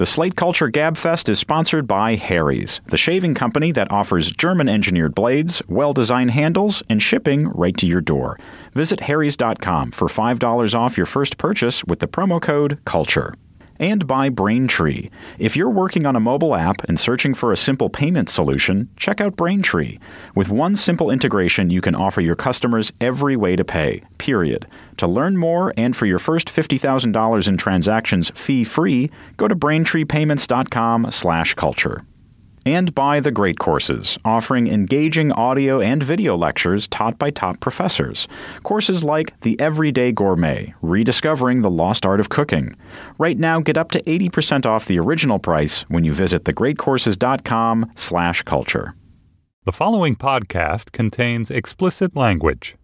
The Slate Culture Gabfest is sponsored by Harry's, the shaving company that offers German engineered blades, well designed handles, and shipping right to your door. Visit Harry's.com for $5 off your first purchase with the promo code CULTURE and by Braintree. If you're working on a mobile app and searching for a simple payment solution, check out Braintree. With one simple integration, you can offer your customers every way to pay, period. To learn more and for your first $50,000 in transactions fee-free, go to braintreepayments.com/culture and by The Great Courses, offering engaging audio and video lectures taught by top professors. Courses like The Everyday Gourmet, Rediscovering the Lost Art of Cooking. Right now, get up to 80% off the original price when you visit thegreatcourses.com slash culture. The following podcast contains explicit language.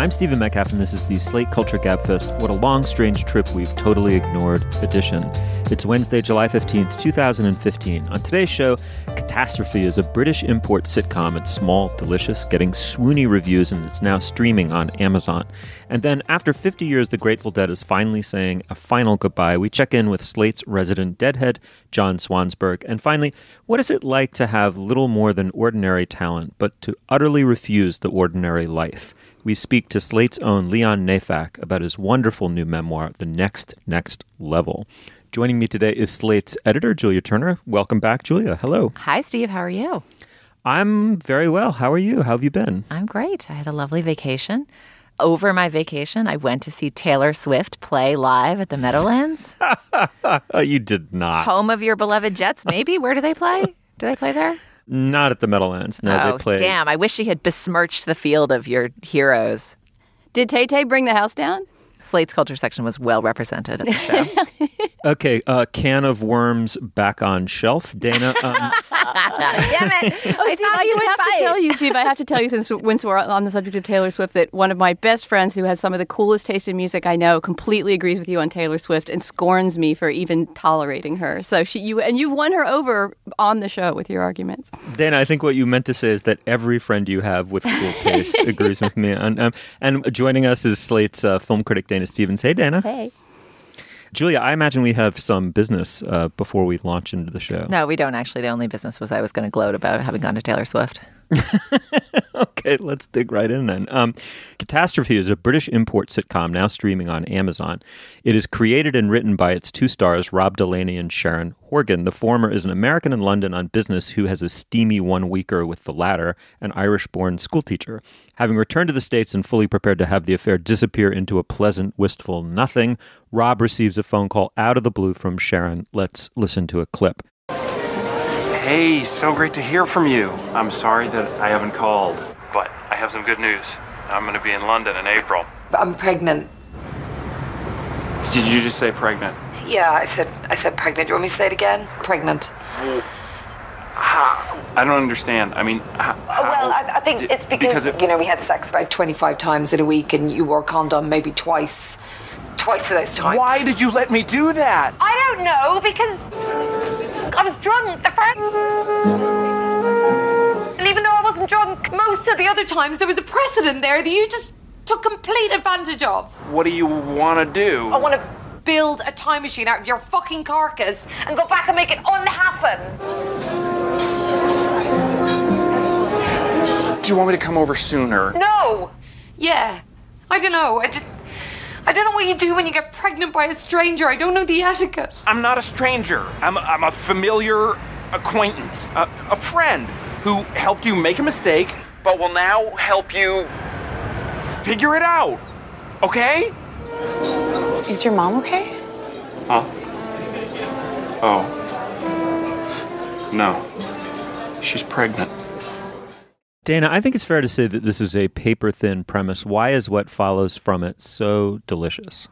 I'm Stephen Metcalf, and this is the Slate Culture Gabfest. What a long, strange trip we've totally ignored edition. It's Wednesday, July 15th, 2015. On today's show, Catastrophe is a British import sitcom. It's small, delicious, getting swoony reviews, and it's now streaming on Amazon. And then, after 50 years, The Grateful Dead is finally saying a final goodbye. We check in with Slate's resident deadhead, John Swansburg. And finally, what is it like to have little more than ordinary talent, but to utterly refuse the ordinary life? We speak to Slate's own Leon Neyfakh about his wonderful new memoir, The Next Next Level. Joining me today is Slate's editor, Julia Turner. Welcome back, Julia. Hello. Hi, Steve. How are you? I'm very well. How are you? How have you been? I'm great. I had a lovely vacation. Over my vacation, I went to see Taylor Swift play live at the Meadowlands. you did not. Home of your beloved Jets, maybe? Where do they play? Do they play there? Not at the Meadowlands. No, oh, they play. Damn, I wish she had besmirched the field of your heroes. Did Tay Tay bring the house down? Slate's culture section was well represented at the show. okay, uh, can of worms back on shelf, Dana. Um, Damn it! Oh, Steve, I, I just have to tell you, Steve. I have to tell you, since once we're on the subject of Taylor Swift, that one of my best friends, who has some of the coolest taste in music I know, completely agrees with you on Taylor Swift and scorns me for even tolerating her. So she, you, and you've won her over on the show with your arguments. Dana, I think what you meant to say is that every friend you have with cool taste agrees with me. And, um, and joining us is Slate's uh, film critic Dana Stevens. Hey, Dana. Hey. Julia, I imagine we have some business uh, before we launch into the show. No, we don't actually. The only business was I was going to gloat about having gone to Taylor Swift. okay, let's dig right in then. Um, Catastrophe is a British import sitcom now streaming on Amazon. It is created and written by its two stars, Rob Delaney and Sharon Horgan. The former is an American in London on business who has a steamy one weeker with the latter, an Irish born schoolteacher. Having returned to the States and fully prepared to have the affair disappear into a pleasant, wistful nothing, Rob receives a phone call out of the blue from Sharon. Let's listen to a clip. Hey, so great to hear from you. I'm sorry that I haven't called, but I have some good news. I'm going to be in London in April. I'm pregnant. Did you just say pregnant? Yeah, I said I said pregnant. Do you want me to say it again? Pregnant. Oh. How? I don't understand. I mean, how, oh, well, I, I think it's because, because it, you know we had sex about 25 times in a week, and you wore condom maybe twice, twice of those times. Why did you let me do that? I don't know because I was drunk the first. And even though I wasn't drunk most of the other times, there was a precedent there that you just took complete advantage of. What do you want to do? I want to build a time machine out of your fucking carcass and go back and make it unhappen. Do you want me to come over sooner? No. Yeah. I don't know. I just. I don't know what you do when you get pregnant by a stranger. I don't know the etiquette. I'm not a stranger. I'm a, I'm a familiar acquaintance, a, a friend who helped you make a mistake, but will now help you figure it out. Okay? Is your mom okay? Huh? Oh. No. She's pregnant. Dana, I think it's fair to say that this is a paper thin premise. Why is what follows from it so delicious?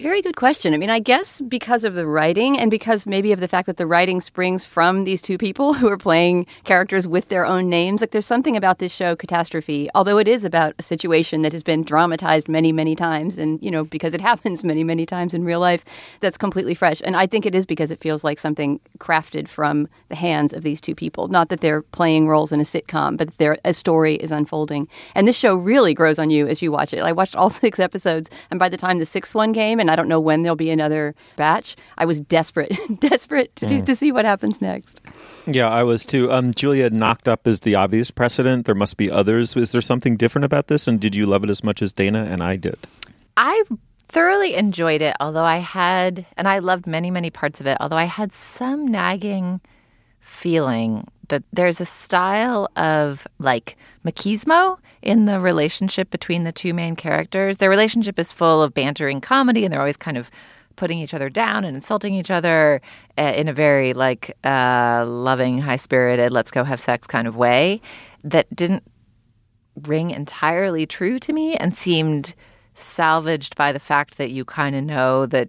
Very good question. I mean, I guess because of the writing and because maybe of the fact that the writing springs from these two people who are playing characters with their own names. Like, there's something about this show, Catastrophe, although it is about a situation that has been dramatized many, many times, and, you know, because it happens many, many times in real life, that's completely fresh. And I think it is because it feels like something crafted from the hands of these two people. Not that they're playing roles in a sitcom, but that a story is unfolding. And this show really grows on you as you watch it. I watched all six episodes, and by the time the sixth one came, and I don't know when there'll be another batch. I was desperate, desperate to, mm. to see what happens next. Yeah, I was too. Um, Julia knocked up is the obvious precedent. There must be others. Is there something different about this? And did you love it as much as Dana and I did? I thoroughly enjoyed it, although I had, and I loved many, many parts of it, although I had some nagging feeling that there's a style of like machismo in the relationship between the two main characters. Their relationship is full of bantering comedy, and they're always kind of putting each other down and insulting each other eh, in a very like uh, loving, high spirited, let's go have sex kind of way that didn't ring entirely true to me and seemed salvaged by the fact that you kind of know that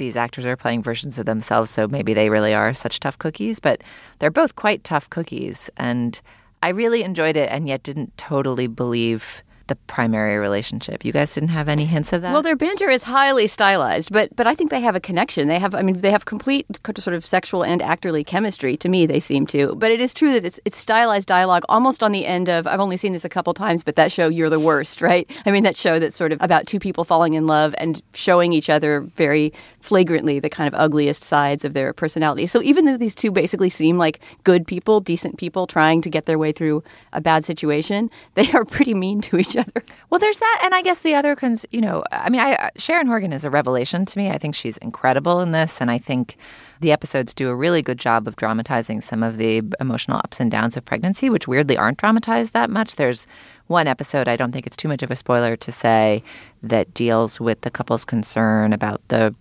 these actors are playing versions of themselves, so maybe they really are such tough cookies, but they're both quite tough cookies. And I really enjoyed it and yet didn't totally believe the primary relationship. You guys didn't have any hints of that? Well, their banter is highly stylized, but but I think they have a connection. They have I mean they have complete sort of sexual and actorly chemistry to me they seem to. But it is true that it's it's stylized dialogue almost on the end of I've only seen this a couple times, but that show You're the Worst, right? I mean that show that's sort of about two people falling in love and showing each other very flagrantly the kind of ugliest sides of their personality. So even though these two basically seem like good people, decent people trying to get their way through a bad situation, they are pretty mean to each other. Well, there's that, and I guess the other, cons- you know, I mean, I, Sharon Horgan is a revelation to me. I think she's incredible in this, and I think the episodes do a really good job of dramatizing some of the emotional ups and downs of pregnancy, which weirdly aren't dramatized that much. There's one episode, I don't think it's too much of a spoiler to say, that deals with the couple's concern about the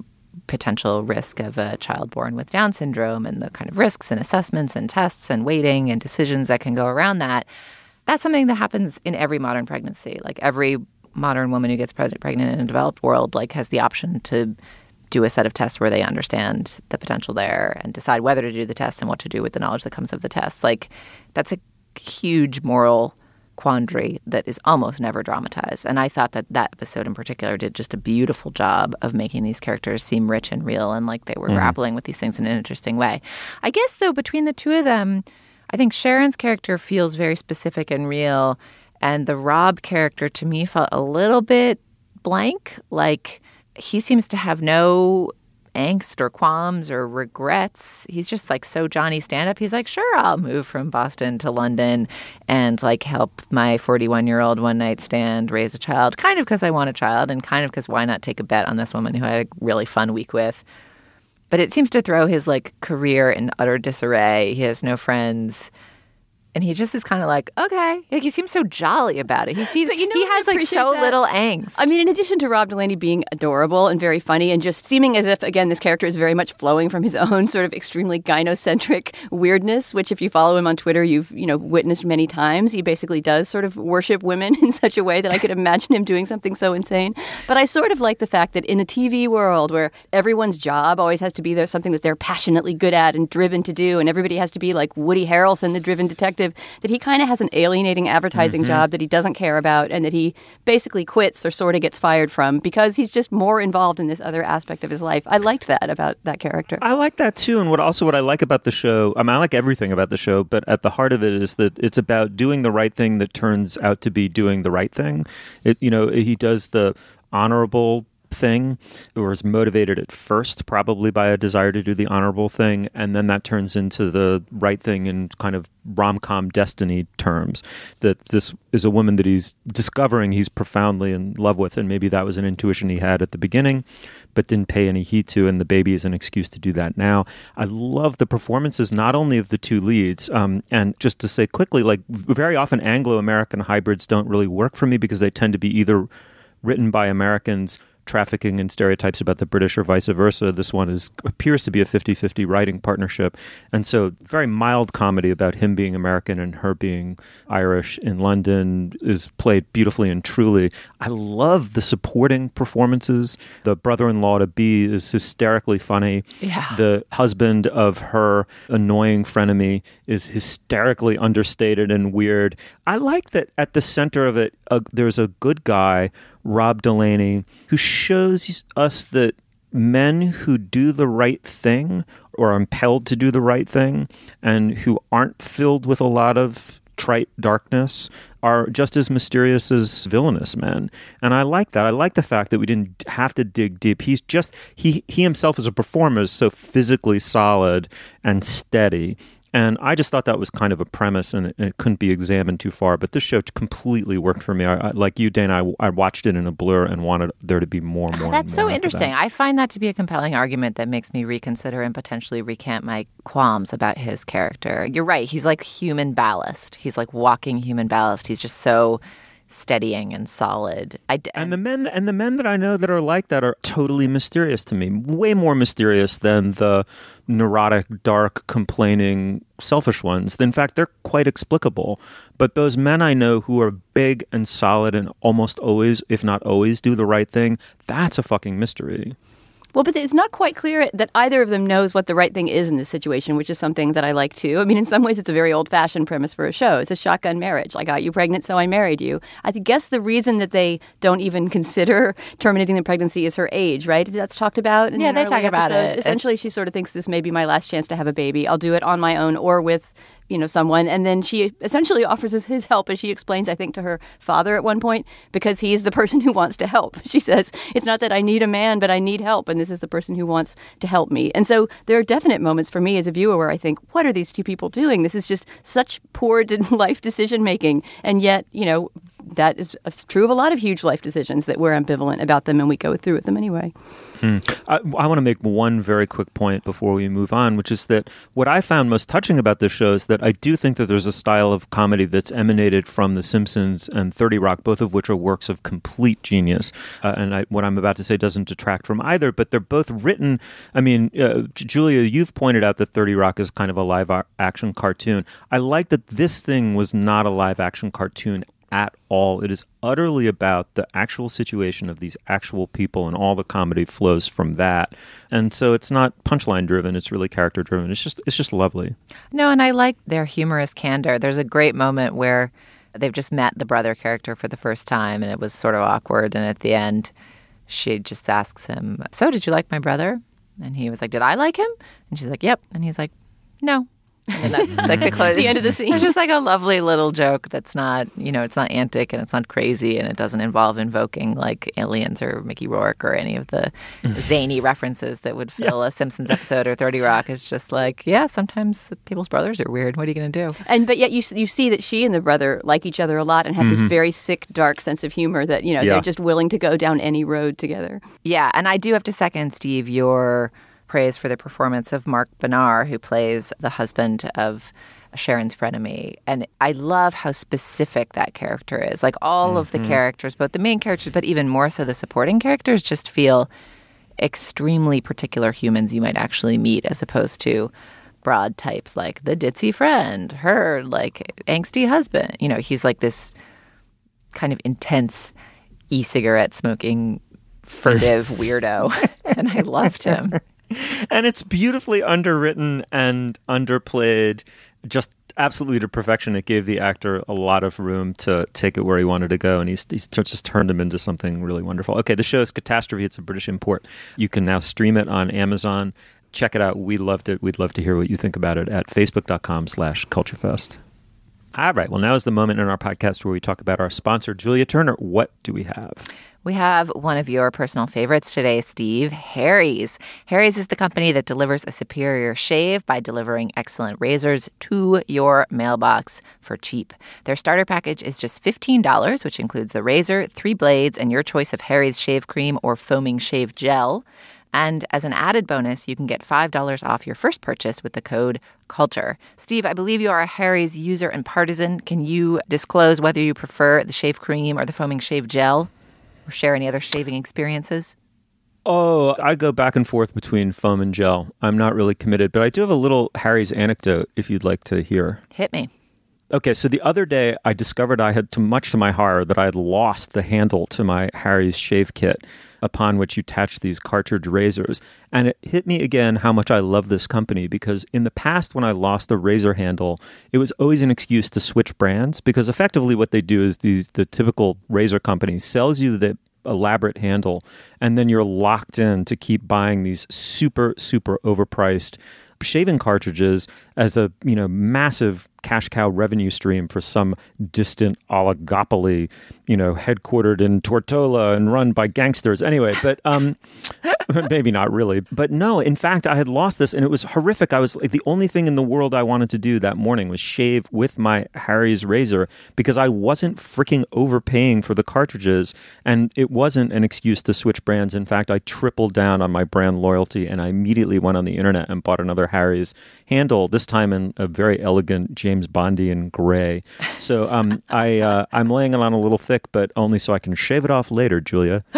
potential risk of a child born with Down syndrome and the kind of risks and assessments and tests and waiting and decisions that can go around that that's something that happens in every modern pregnancy. Like every modern woman who gets pregnant in a developed world like has the option to do a set of tests where they understand the potential there and decide whether to do the test and what to do with the knowledge that comes of the test. Like that's a huge moral quandary that is almost never dramatized. And I thought that that episode in particular did just a beautiful job of making these characters seem rich and real and like they were mm. grappling with these things in an interesting way. I guess though between the two of them, I think Sharon's character feels very specific and real, and the Rob character to me felt a little bit blank. Like he seems to have no angst or qualms or regrets. He's just like so Johnny stand up. He's like, sure, I'll move from Boston to London and like help my 41 year old one night stand raise a child, kind of because I want a child and kind of because why not take a bet on this woman who I had a really fun week with. But it seems to throw his like career in utter disarray. He has no friends and he just is kind of like, okay, like he seems so jolly about it. He seems, you know, he has like so that. little angst. I mean, in addition to Rob Delaney being adorable and very funny, and just seeming as if again this character is very much flowing from his own sort of extremely gynocentric weirdness, which if you follow him on Twitter, you've you know witnessed many times. He basically does sort of worship women in such a way that I could imagine him doing something so insane. But I sort of like the fact that in a TV world where everyone's job always has to be there something that they're passionately good at and driven to do, and everybody has to be like Woody Harrelson, the driven detective detective that he kind of has an alienating advertising mm-hmm. job that he doesn't care about and that he basically quits or sort of gets fired from because he's just more involved in this other aspect of his life. I liked that about that character. I like that too. And what also what I like about the show, I mean, I like everything about the show, but at the heart of it is that it's about doing the right thing that turns out to be doing the right thing. It, you know, he does the honorable thing or is motivated at first probably by a desire to do the honorable thing and then that turns into the right thing in kind of rom-com destiny terms. That this is a woman that he's discovering he's profoundly in love with and maybe that was an intuition he had at the beginning but didn't pay any heed to and the baby is an excuse to do that now. I love the performances not only of the two leads um, and just to say quickly like very often anglo-american hybrids don't really work for me because they tend to be either written by americans trafficking in stereotypes about the British or vice versa. This one is appears to be a 50-50 writing partnership. And so very mild comedy about him being American and her being Irish in London is played beautifully and truly. I love the supporting performances. The brother-in-law to be is hysterically funny. Yeah. The husband of her annoying frenemy is hysterically understated and weird. I like that at the center of it, uh, there's a good guy, Rob Delaney, who shows us that men who do the right thing or are impelled to do the right thing and who aren't filled with a lot of trite darkness are just as mysterious as villainous men. And I like that. I like the fact that we didn't have to dig deep. He's just he he himself as a performer is so physically solid and steady and I just thought that was kind of a premise and it, and it couldn't be examined too far. But this show completely worked for me. I, I, like you, Dana, I, I, watched it in a blur and wanted there to be more and more. That's more so interesting. That. I find that to be a compelling argument that makes me reconsider and potentially recant my qualms about his character. You're right. He's like human ballast. He's like walking human ballast. He's just so steadying and solid. I, and, and the men and the men that I know that are like that are totally mysterious to me. Way more mysterious than the neurotic, dark, complaining, selfish ones. In fact, they're quite explicable. But those men I know who are big and solid and almost always, if not always, do the right thing, that's a fucking mystery. Well, but it's not quite clear that either of them knows what the right thing is in this situation, which is something that I like too. I mean, in some ways, it's a very old fashioned premise for a show. It's a shotgun marriage. I got you pregnant, so I married you. I guess the reason that they don't even consider terminating the pregnancy is her age, right? That's talked about. yeah, they talk about it. Essentially, she sort of thinks this may be my last chance to have a baby. I'll do it on my own or with you know someone and then she essentially offers his, help as she explains i think to her father at one point because he's the person who wants to help. She says it's not that i need a man but i need help and this is the person who wants to help me. And so there are definite moments for me as a viewer where i think what are these two people doing? This is just such poor life decision making and yet you know that is true of a lot of huge life decisions that we're ambivalent about them and we go through with them anyway Hmm. I, I want to make one very quick point before we move on, which is that what I found most touching about this show is that I do think that there's a style of comedy that's emanated from The Simpsons and 30 Rock, both of which are works of complete genius. Uh, and I, what I'm about to say doesn't detract from either, but they're both written. I mean, uh, Julia, you've pointed out that 30 Rock is kind of a live action cartoon. I like that this thing was not a live action cartoon at all. It is utterly about the actual situation of these actual people, and all the comedy flows from that. And so it's not punchline driven; it's really character driven. It's just it's just lovely. No, and I like their humorous candor. There's a great moment where they've just met the brother character for the first time, and it was sort of awkward. And at the end, she just asks him, "So, did you like my brother?" And he was like, "Did I like him?" And she's like, "Yep." And he's like, "No." And that's like the close. the end of the scene. It's just like a lovely little joke that's not, you know, it's not antic and it's not crazy and it doesn't involve invoking like aliens or Mickey Rourke or any of the zany references that would fill yeah. a Simpsons episode or 30 Rock. It's just like, yeah, sometimes people's brothers are weird. What are you going to do? And but yet you you see that she and the brother like each other a lot and have mm-hmm. this very sick, dark sense of humor that you know yeah. they're just willing to go down any road together. Yeah, and I do have to second Steve your praise for the performance of Mark Bonnar, who plays the husband of Sharon's frenemy. And I love how specific that character is. Like all mm-hmm. of the mm-hmm. characters, both the main characters, but even more so the supporting characters, just feel extremely particular humans you might actually meet as opposed to broad types like the ditzy friend, her like angsty husband. You know, he's like this kind of intense e cigarette smoking furtive weirdo. and I loved him. and it's beautifully underwritten and underplayed just absolutely to perfection. It gave the actor a lot of room to take it where he wanted to go, and he's, he's just turned him into something really wonderful. Okay, the show is Catastrophe. It's a British import. You can now stream it on Amazon. Check it out. We loved it. We'd love to hear what you think about it at facebook.com slash culturefest. All right. Well, now is the moment in our podcast where we talk about our sponsor, Julia Turner. What do we have? We have one of your personal favorites today, Steve, Harry's. Harry's is the company that delivers a superior shave by delivering excellent razors to your mailbox for cheap. Their starter package is just $15, which includes the razor, three blades, and your choice of Harry's shave cream or foaming shave gel. And as an added bonus, you can get $5 off your first purchase with the code CULTURE. Steve, I believe you are a Harry's user and partisan. Can you disclose whether you prefer the shave cream or the foaming shave gel? Or share any other shaving experiences? Oh, I go back and forth between foam and gel. I'm not really committed, but I do have a little Harry's anecdote if you'd like to hear. Hit me. Okay, so the other day I discovered I had, to much to my horror, that I had lost the handle to my Harry's shave kit upon which you attach these cartridge razors. And it hit me again how much I love this company because in the past, when I lost the razor handle, it was always an excuse to switch brands because effectively what they do is these the typical razor company sells you the elaborate handle and then you're locked in to keep buying these super super overpriced shaving cartridges as a you know massive cash cow revenue stream for some distant oligopoly, you know, headquartered in Tortola and run by gangsters. Anyway, but um, maybe not really. But no, in fact, I had lost this and it was horrific. I was like, the only thing in the world I wanted to do that morning was shave with my Harry's razor because I wasn't freaking overpaying for the cartridges. And it wasn't an excuse to switch brands. In fact, I tripled down on my brand loyalty and I immediately went on the internet and bought another Harry's handle, this time in a very elegant James Bondian gray. So um, I uh, I'm laying it on a little thick, but only so I can shave it off later, Julia.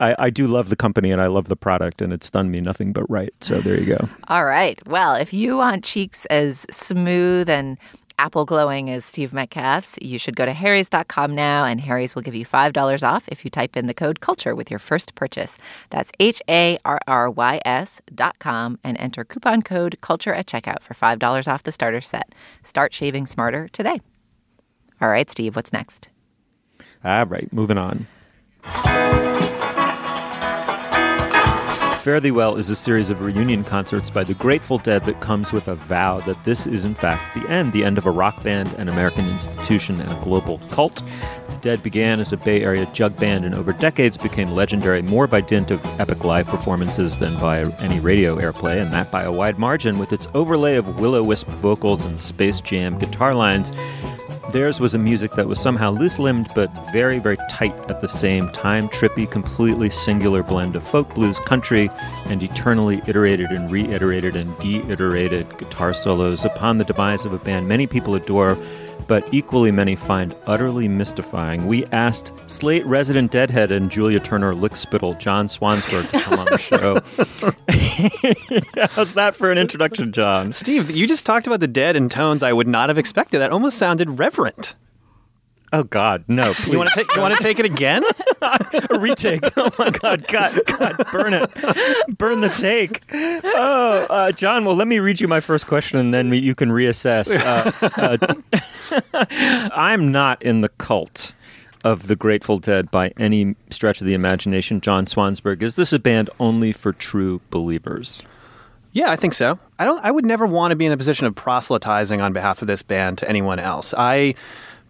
I, I do love the company and I love the product, and it's done me nothing but right. So there you go. All right. Well, if you want cheeks as smooth and apple glowing as Steve Metcalf's, you should go to Harry's.com now, and Harry's will give you $5 off if you type in the code CULTURE with your first purchase. That's H A R R Y S.com and enter coupon code CULTURE at checkout for $5 off the starter set. Start shaving smarter today. All right, Steve, what's next? All right, moving on. Fare Thee Well is a series of reunion concerts by the Grateful Dead that comes with a vow that this is, in fact, the end the end of a rock band, an American institution, and a global cult. The Dead began as a Bay Area jug band and over decades became legendary more by dint of epic live performances than by any radio airplay, and that by a wide margin, with its overlay of will o wisp vocals and space jam guitar lines. Theirs was a music that was somehow loose limbed but very, very tight at the same time. Trippy, completely singular blend of folk, blues, country, and eternally iterated and reiterated and de-iterated guitar solos upon the demise of a band many people adore but equally many find utterly mystifying. We asked Slate resident Deadhead and Julia Turner Lickspittle, John Swansburg, to come on the show. How's that for an introduction, John? Steve, you just talked about the dead in tones I would not have expected. That almost sounded reverent. Oh God, no! Please. You want to take? You want to take it again? a retake. Oh my God, God, cut, burn it, burn the take. Oh, uh, John. Well, let me read you my first question, and then you can reassess. Uh, uh, I'm not in the cult of the Grateful Dead by any stretch of the imagination. John Swansburg, is this a band only for true believers? Yeah, I think so. I don't. I would never want to be in the position of proselytizing on behalf of this band to anyone else. I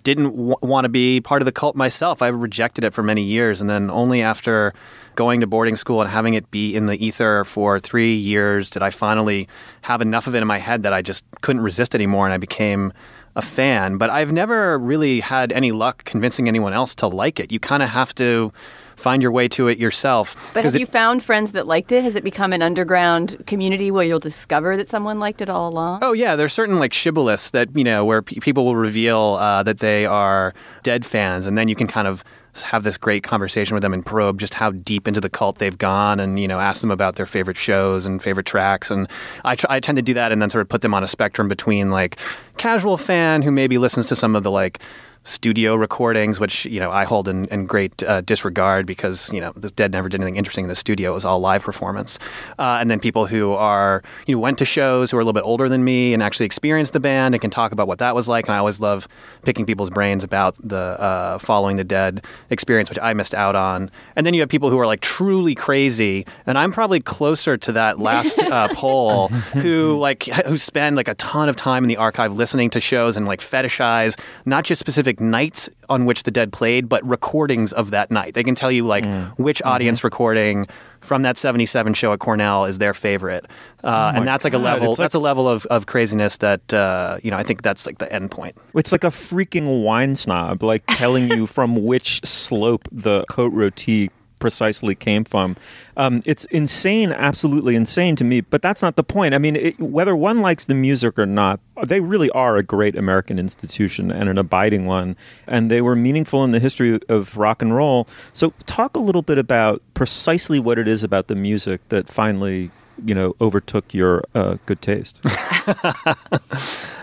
didn't w- want to be part of the cult myself. I rejected it for many years, and then only after going to boarding school and having it be in the ether for three years did I finally have enough of it in my head that I just couldn't resist anymore, and I became a fan. But I've never really had any luck convincing anyone else to like it. You kind of have to find your way to it yourself. But have it, you found friends that liked it? Has it become an underground community where you'll discover that someone liked it all along? Oh yeah, there's certain like shibboleths that you know where p- people will reveal uh, that they are dead fans, and then you can kind of have this great conversation with them and probe just how deep into the cult they've gone and you know ask them about their favorite shows and favorite tracks and I, try, I tend to do that and then sort of put them on a spectrum between like casual fan who maybe listens to some of the like studio recordings, which you know I hold in, in great uh, disregard because you know the Dead never did anything interesting in the studio; it was all live performance. Uh, and then people who are you know went to shows who are a little bit older than me and actually experienced the band and can talk about what that was like. And I always love picking people's brains about the uh, following the Dead experience, which I missed out on. And then you have people who are like truly crazy, and I'm probably closer to that last uh, poll who like who spend like a ton of time in the archive listening to shows and like fetishize not just specific specific nights on which the Dead played, but recordings of that night. They can tell you like mm. which mm-hmm. audience mm-hmm. recording from that 77 show at Cornell is their favorite. Uh, oh and that's like God. a level, it's that's a level of, of craziness that, uh, you know, I think that's like the end point. It's like a freaking wine snob, like telling you from which slope the Côte Rôtie precisely came from. Um, it's insane, absolutely insane to me, but that's not the point. I mean, it, whether one likes the music or not, they really are a great American institution and an abiding one, and they were meaningful in the history of rock and roll. So, talk a little bit about precisely what it is about the music that finally, you know, overtook your uh, good taste.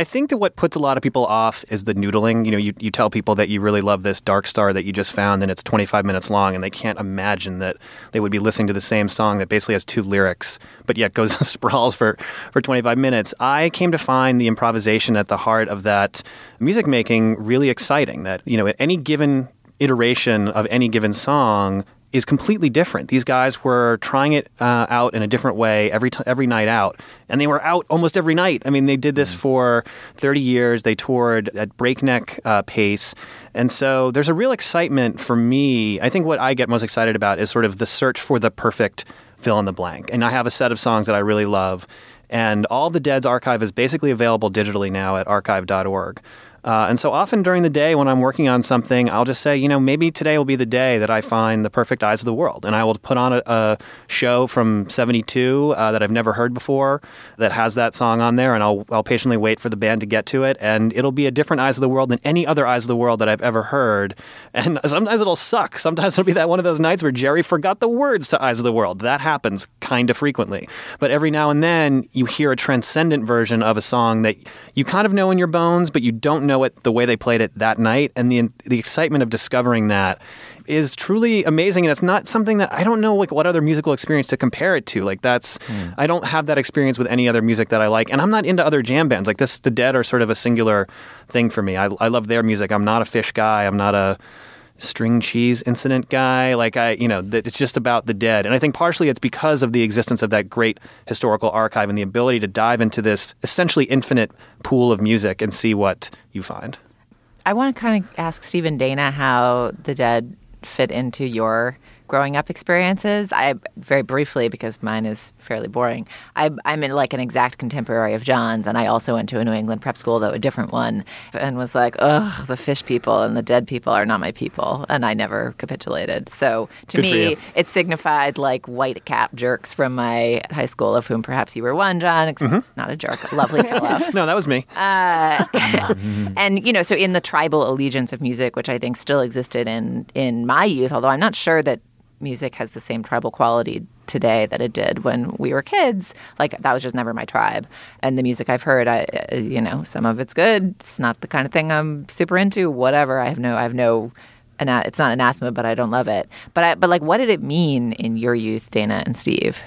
I think that what puts a lot of people off is the noodling. You know, you, you tell people that you really love this Dark Star that you just found and it's 25 minutes long, and they can't imagine that they would be listening to the same song that basically has two lyrics, but yet goes sprawls for, for 25 minutes. I came to find the improvisation at the heart of that music making really exciting. That, you know, at any given iteration of any given song, is completely different. These guys were trying it uh, out in a different way every t- every night out, and they were out almost every night. I mean, they did this mm. for 30 years. They toured at breakneck uh, pace, and so there's a real excitement for me. I think what I get most excited about is sort of the search for the perfect fill in the blank. And I have a set of songs that I really love, and all the Dead's archive is basically available digitally now at archive.org. Uh, and so often during the day when I'm working on something, I'll just say, you know, maybe today will be the day that I find the perfect eyes of the world. And I will put on a, a show from 72 uh, that I've never heard before that has that song on there. And I'll, I'll patiently wait for the band to get to it. And it'll be a different eyes of the world than any other eyes of the world that I've ever heard. And sometimes it'll suck. Sometimes it'll be that one of those nights where Jerry forgot the words to eyes of the world. That happens kind of frequently. But every now and then you hear a transcendent version of a song that you kind of know in your bones, but you don't know it the way they played it that night, and the the excitement of discovering that is truly amazing. And it's not something that I don't know like what other musical experience to compare it to. Like that's mm. I don't have that experience with any other music that I like, and I'm not into other jam bands. Like this, the Dead are sort of a singular thing for me. I, I love their music. I'm not a Phish guy. I'm not a string cheese incident guy. Like I, you know, that it's just about the dead. And I think partially it's because of the existence of that great historical archive and the ability to dive into this essentially infinite pool of music and see what you find. I want to kind of ask Stephen Dana how the dead fit into your growing up experiences. I very briefly because mine is fairly boring. I, I'm in like an exact contemporary of John's, and I also went to a New England prep school, though a different one, and was like, ugh, the Phish people and the dead people are not my people, and I never capitulated. So to Good me, it signified like white cap jerks from my high school, of whom perhaps you were one, John. Mm-hmm. Not a jerk, a lovely fellow. no, that was me. Uh, and you know, so in the tribal allegiance of music, which I think still existed in in my youth, although I'm not sure that music has the same tribal quality today that it did when we were kids. Like that was just never my tribe. And the music I've heard, I, uh, you know, some of it's good. It's not the kind of thing I'm super into. Whatever. I have no, I have no. It's not anathema, but I don't love it. But I, but like, what did it mean in your youth, Dana and Steve?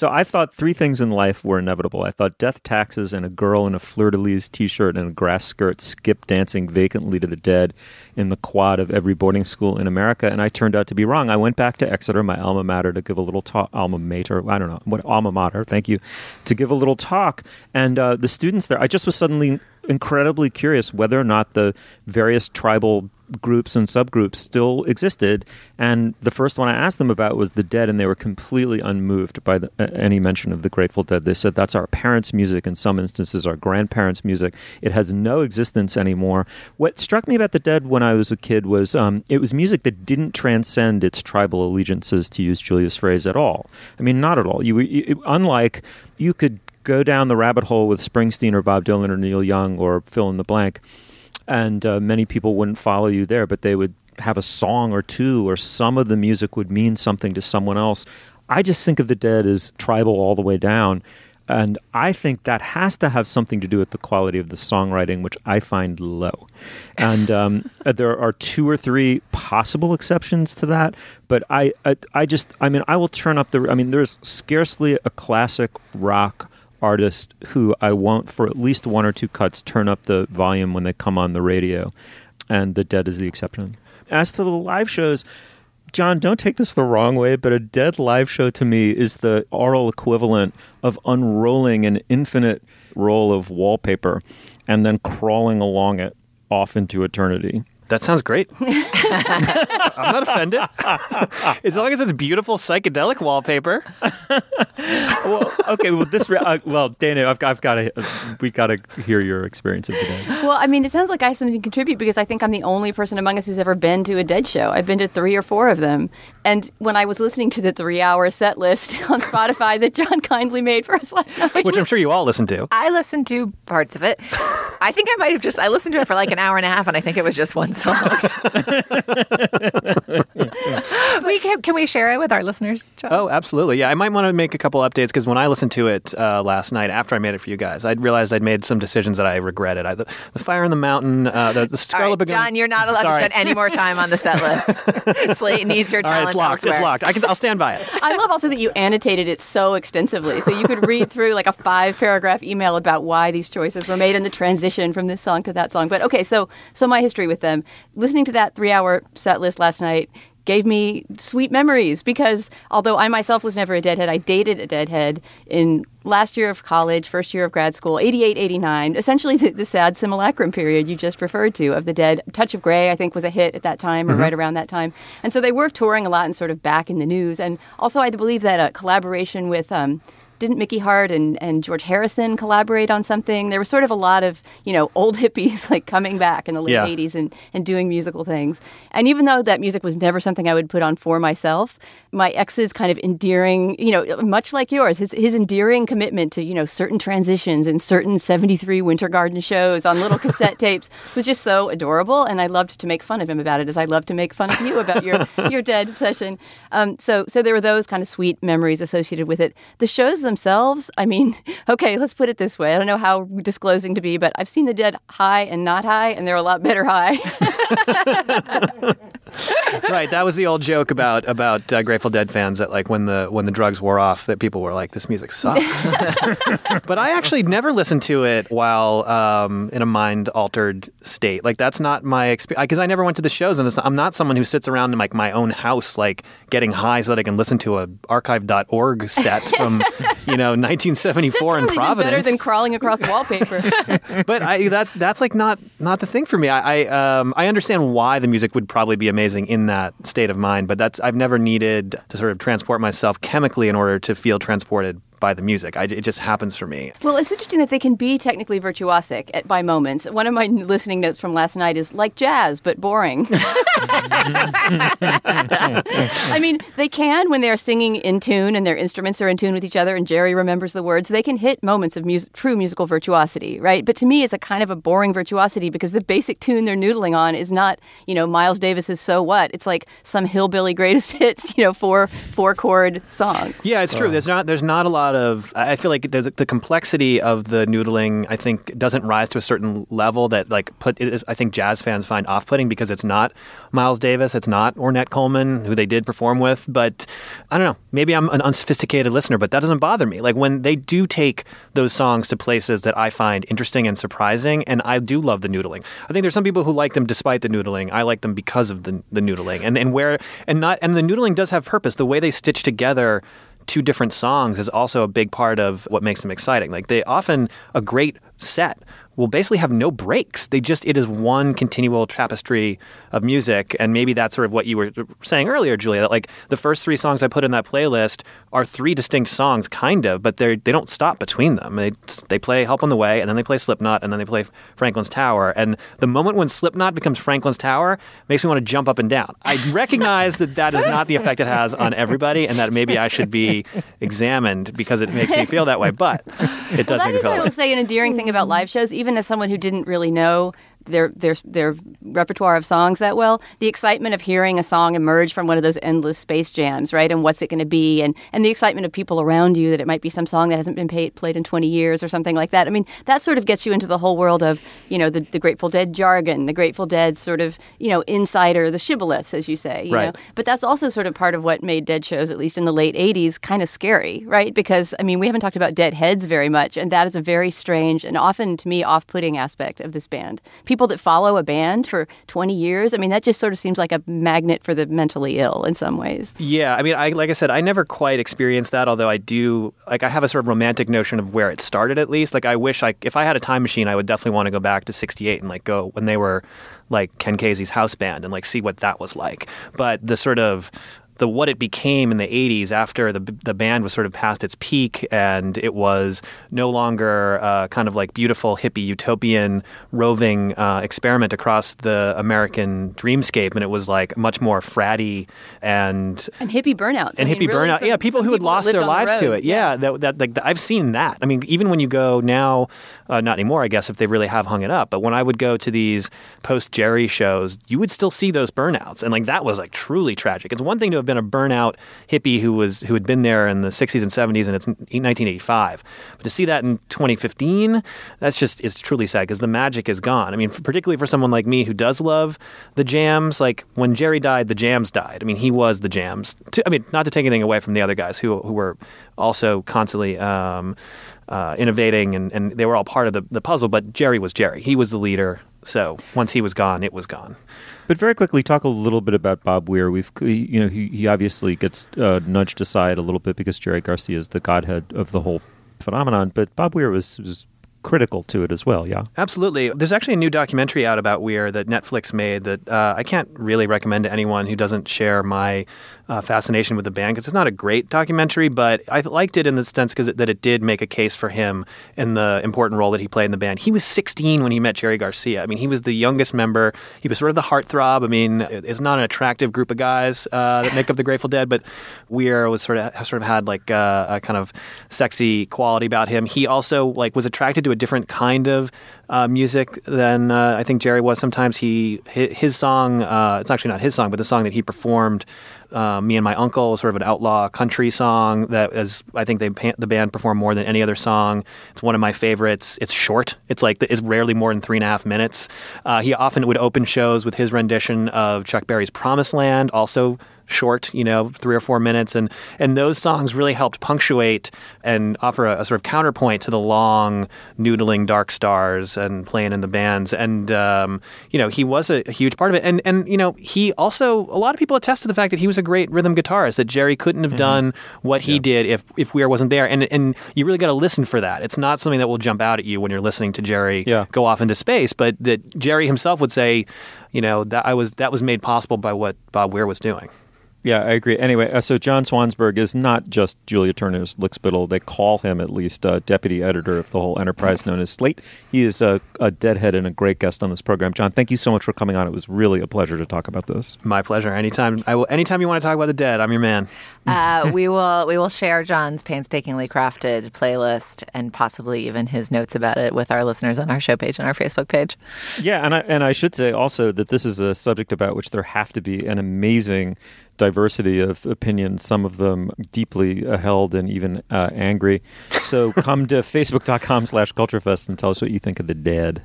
So I thought three things in life were inevitable. I thought death, taxes, and a girl in a fleur de lis t-shirt and a grass skirt skip dancing vacantly to the dead in the quad of every boarding school in America. And I turned out to be wrong. I went back to Exeter, my alma mater, to give a little talk. Alma mater, I don't know what alma mater. Thank you, to give a little talk. And uh, the students there, I just was suddenly incredibly curious whether or not the various tribal groups and subgroups still existed. And the first one I asked them about was the Dead, and they were completely unmoved by the, uh, any mention of the Grateful Dead. They said that's our parents' music, in some instances, our grandparents' music. It has no existence anymore. What struck me about the Dead when I was a kid was um, it was music that didn't transcend its tribal allegiances, to use Julia's phrase, at all. I mean, not at all. You, you unlike you could go down the rabbit hole with Springsteen or Bob Dylan or Neil Young or fill in the blank and uh, many people wouldn't follow you there, but they would have a song or two, or some of the music would mean something to someone else. I just think of the Dead as tribal all the way down. And I think that has to have something to do with the quality of the songwriting, which I find low. And um, uh, there are two or three possible exceptions to that, but I, I, I just, I mean, I will turn up the. I mean, there's scarcely a classic rock artist who I won't, for at least one or two cuts, turn up the volume when they come on the radio. And The Dead is the exception. As to the live shows, John, don't take this the wrong way, but a dead live show to me is the oral equivalent of unrolling an infinite roll of wallpaper and then crawling along it off into eternity. That sounds great. I'm not offended. as long as it's beautiful psychedelic wallpaper. well, okay. Well, this. Uh, well, Dana, I've, I've got to. Uh, we got to hear your experience of the Dead. Well, I mean, it sounds like I have something to contribute because I think I'm the only person among us who's ever been to a Dead show. I've been to three or four of them, and when I was listening to the three-hour set list on Spotify that John kindly made for us last night, which, which I'm sure you all listened to. I listened to parts of it. I think I might have just. I listened to it for like an hour and a half, and I think it was just one song. we can, can we share it with our listeners? John? Oh, absolutely. Yeah, I might want to make a couple updates because when I listened to it uh, last night after I made it for you guys, I realized I'd made some decisions that I regretted. I, the, the, Fire in the Mountain, uh, the, the Scarlet right, John, you're not allowed Sorry. to spend any more time on the set list. Slate needs your talent. All right, it's locked. Elsewhere. It's locked. I can. I'll stand by it. I love also that you annotated it so extensively, so you could read through like a five paragraph email about why these choices were made and the transition from this song to that song. But okay, so so my history with them, listening to that three hour set list last night gave me sweet memories because although I myself was never a deadhead, I dated a deadhead in last year of college, first year of grad school, 88, 89, essentially the, the sad simulacrum period you just referred to of the dead. Touch of Grey, I think, was a hit at that time or mm-hmm. right around that time. And so they were touring a lot and sort of back in the news. And also, I believe that a collaboration with, um, didn't Mickey Hart and, and George Harrison collaborate on something? There was sort of a lot of, you know, old hippies like coming back in the late yeah. 80s and, and doing musical things. And even though that music was never something I would put on for myself, my ex's kind of endearing, you know, much like yours, his, his endearing commitment to, you know, certain transitions and certain 73 Winterland shows on little cassette tapes was just so adorable. And I loved to make fun of him about it as I love to make fun of you about your, your dead obsession. Um, so, so there were those kind of sweet memories associated with it. The shows themselves, I mean, okay, let's put it this way. I don't know how disclosing to be, but I've seen the dead high and not high, and they're a lot better high. right. That was the old joke about about uh, Grateful Dead fans that like when the when the drugs wore off, that people were like, "This music sucks." but I actually never listened to it while um, in a mind altered state. Like that's not my experience because I never went to the shows, and not, I'm not someone who sits around in like my own house, like getting high so that I can listen to a archive.org set from you know 1974 in Providence. Better than crawling across wallpaper. but I that that's like not not the thing for me. I I, um, I understand why the music would probably be amazing in that state of mind, but that's I've never needed to sort of transport myself chemically in order to feel transported by the music. I, it just happens for me. Well, it's interesting that they can be technically virtuosic at, by moments. One of my listening notes from last night is like jazz, but boring. I mean, they can when they're singing in tune and their instruments are in tune with each other and Jerry remembers the words. They can hit moments of mus- true musical virtuosity, right? But to me, it's a kind of a boring virtuosity because the basic tune they're noodling on is not, you know, Miles Davis's "So What." It's like some hillbilly greatest hits, you know, four four chord song. Yeah, it's true. Oh. There's not there's not a lot lot of. I feel like there's the complexity of the noodling. I think doesn't rise to a certain level that like put. I think jazz fans find off-putting because it's not Miles Davis, it's not Ornette Coleman, who they did perform with. But I don't know. Maybe I'm an unsophisticated listener, but that doesn't bother me. Like when they do take those songs to places that I find interesting and surprising, and I do love the noodling. I think there's some people who like them despite the noodling. I like them because of the the noodling, and and where and not and the noodling does have purpose. The way they stitch together two different songs is also a big part of what makes them exciting. Like they often a great set will basically have no breaks. They just it is one continual tapestry of music, and maybe that's sort of what you were saying earlier, Julia. That like the first three songs I put in that playlist are three distinct songs, kind of, but they they don't stop between them. They they play Help on the Way, and then they play Slipknot, and then they play Franklin's Tower. And the moment when Slipknot becomes Franklin's Tower makes me want to jump up and down. I recognize that that is not the effect it has on everybody, and that maybe I should be examined because it makes me feel that way. But it does well, make me feel. That is, I will say, an endearing thing about live shows, even as someone who didn't really know their their their repertoire of songs that well. The excitement of hearing a song emerge from one of those endless space jams, right? And what's it going to be? And and the excitement of people around you that it might be some song that hasn't been paid, played in 20 years or something like that. I mean, that sort of gets you into the whole world of you know the, the Grateful Dead jargon, the Grateful Dead sort of you know insider, the shibboleths, as you say. You right. know? But that's also sort of part of what made Dead shows, at least in the late 80s, kind of scary, right? Because I mean, we haven't talked about Dead heads very much, and that is a very strange and often to me off-putting aspect of this band. People people that follow a band for 20 years. I mean, that just sort of seems like a magnet for the mentally ill in some ways. Yeah, I mean, I like I said, I never quite experienced that. Although I do, like, I have a sort of romantic notion of where it started. At least, like, I wish like, if I had a time machine, I would definitely want to go back to '68 and like go when they were like Ken Kesey's house band and like see what that was like. But the sort of the what it became in the 80s after the the band was sort of past its peak and it was no longer uh, kind of like beautiful hippie utopian roving uh, experiment across the American dreamscape. And it was like much more fratty and and hippie burnout and I hippie mean, really burnout. some- yeah people who had lost their on the lives to it. Yeah, that, that like I've seen that. I mean even when you go now uh, not anymore I guess if they really have hung it up but when I would go to these post Jerry shows you would still see those burnouts. And like that was like truly tragic. It's one thing to have been a burnout hippie who was who had been there in the 60s and 70s and it's 1985 but to see that in 2015 that's just it's truly sad because the magic is gone. I mean particularly for someone like me who does love the jams like when Jerry died the jams died. I mean he was the jams. To, I mean not to take anything away from the other guys who who were also constantly um, uh, innovating and, and they were all part of the, the puzzle but Jerry was Jerry. He was the leader so once he was gone it was gone But very quickly, talk a little bit about Bob Weir. We've, you know, he, he obviously gets uh, nudged aside a little bit because Jerry Garcia is the godhead of the whole phenomenon. But Bob Weir was was critical to it as well. Yeah. Absolutely. There's actually a new documentary out about Weir that Netflix made that uh, I can't really recommend to anyone who doesn't share my uh, fascination with the band because it's not a great documentary, but I liked it in the sense because that it did make a case for him and the important role that he played in the band. He was 16 when he met Jerry Garcia. I mean, he was the youngest member. He was sort of the heartthrob. I mean, it's not an attractive group of guys uh, that make up the Grateful Dead, but Weir was sort of sort of had like uh, a kind of sexy quality about him. He also like was attracted to a different kind of uh, music than uh, I think Jerry was. Sometimes he his song. Uh, it's actually not his song, but the song that he performed. Uh, me and my uncle, sort of an outlaw country song that is, I think they the band performed more than any other song. It's one of my favorites. It's short. It's like it's rarely more than three and a half minutes. Uh, he often would open shows with his rendition of Chuck Berry's "Promised Land," also short, you know, three or four minutes, and and those songs really helped punctuate and offer a, a sort of counterpoint to the long noodling Dark Stars and playing in the bands. And um, you know, he was a, a huge part of it. And and you know, he also a lot of people attest to the fact that he was a great rhythm guitarist. That Jerry couldn't have done what he did if if Weir wasn't there. And and you really got to listen for that. It's not something that will jump out at you when you're listening to Jerry Yeah. go off into space, but that Jerry himself would say, you know, that I was that was made possible by what Bob Weir was doing. Yeah, I agree. Anyway, uh, so John Swansburg is not just Julia Turner's lickspittle. They call him, at least, uh, deputy editor of the whole enterprise known as Slate. He is a, a deadhead and a great guest on this program. John, thank you so much for coming on. It was really a pleasure to talk about this. My pleasure. Anytime I will, anytime you want to talk about the dead, I'm your man. Uh, we will we will share John's painstakingly crafted playlist and possibly even his notes about it with our listeners on our show page and our Facebook page. Yeah, and I, and I should say also that this is a subject about which there have to be an amazing diversity of opinions, some of them deeply uh, held and even uh, angry. So come to facebook.com slash culturefest and tell us what you think of the dead.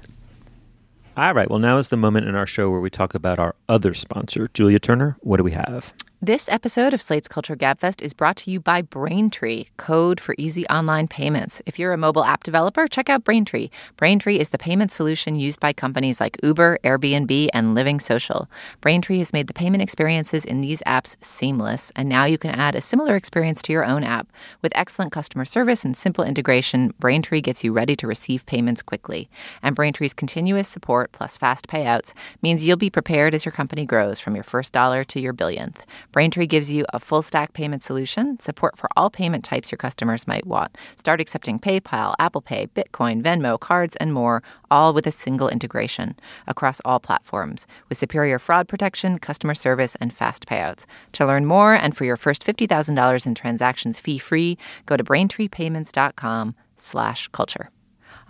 All right, well, now is the moment in our show where we talk about our other sponsor. Julia Turner, what do we have? This episode of Slate's Culture Gabfest is brought to you by Braintree, code for easy online payments. If you're a mobile app developer, check out Braintree. Braintree is the payment solution used by companies like Uber, Airbnb, and Living Social. Braintree has made the payment experiences in these apps seamless, and now you can add a similar experience to your own app. With excellent customer service and simple integration, Braintree gets you ready to receive payments quickly. And Braintree's continuous support plus fast payouts means you'll be prepared as your company grows from your first dollar to your billionth. Braintree gives you a full stack payment solution, support for all payment types your customers might want. Start accepting PayPal, Apple Pay, Bitcoin, Venmo, cards, and more, all with a single integration across all platforms with superior fraud protection, customer service, and fast payouts. To learn more and for your first $50,000 in transactions fee free, go to braintreepayments.com slash culture.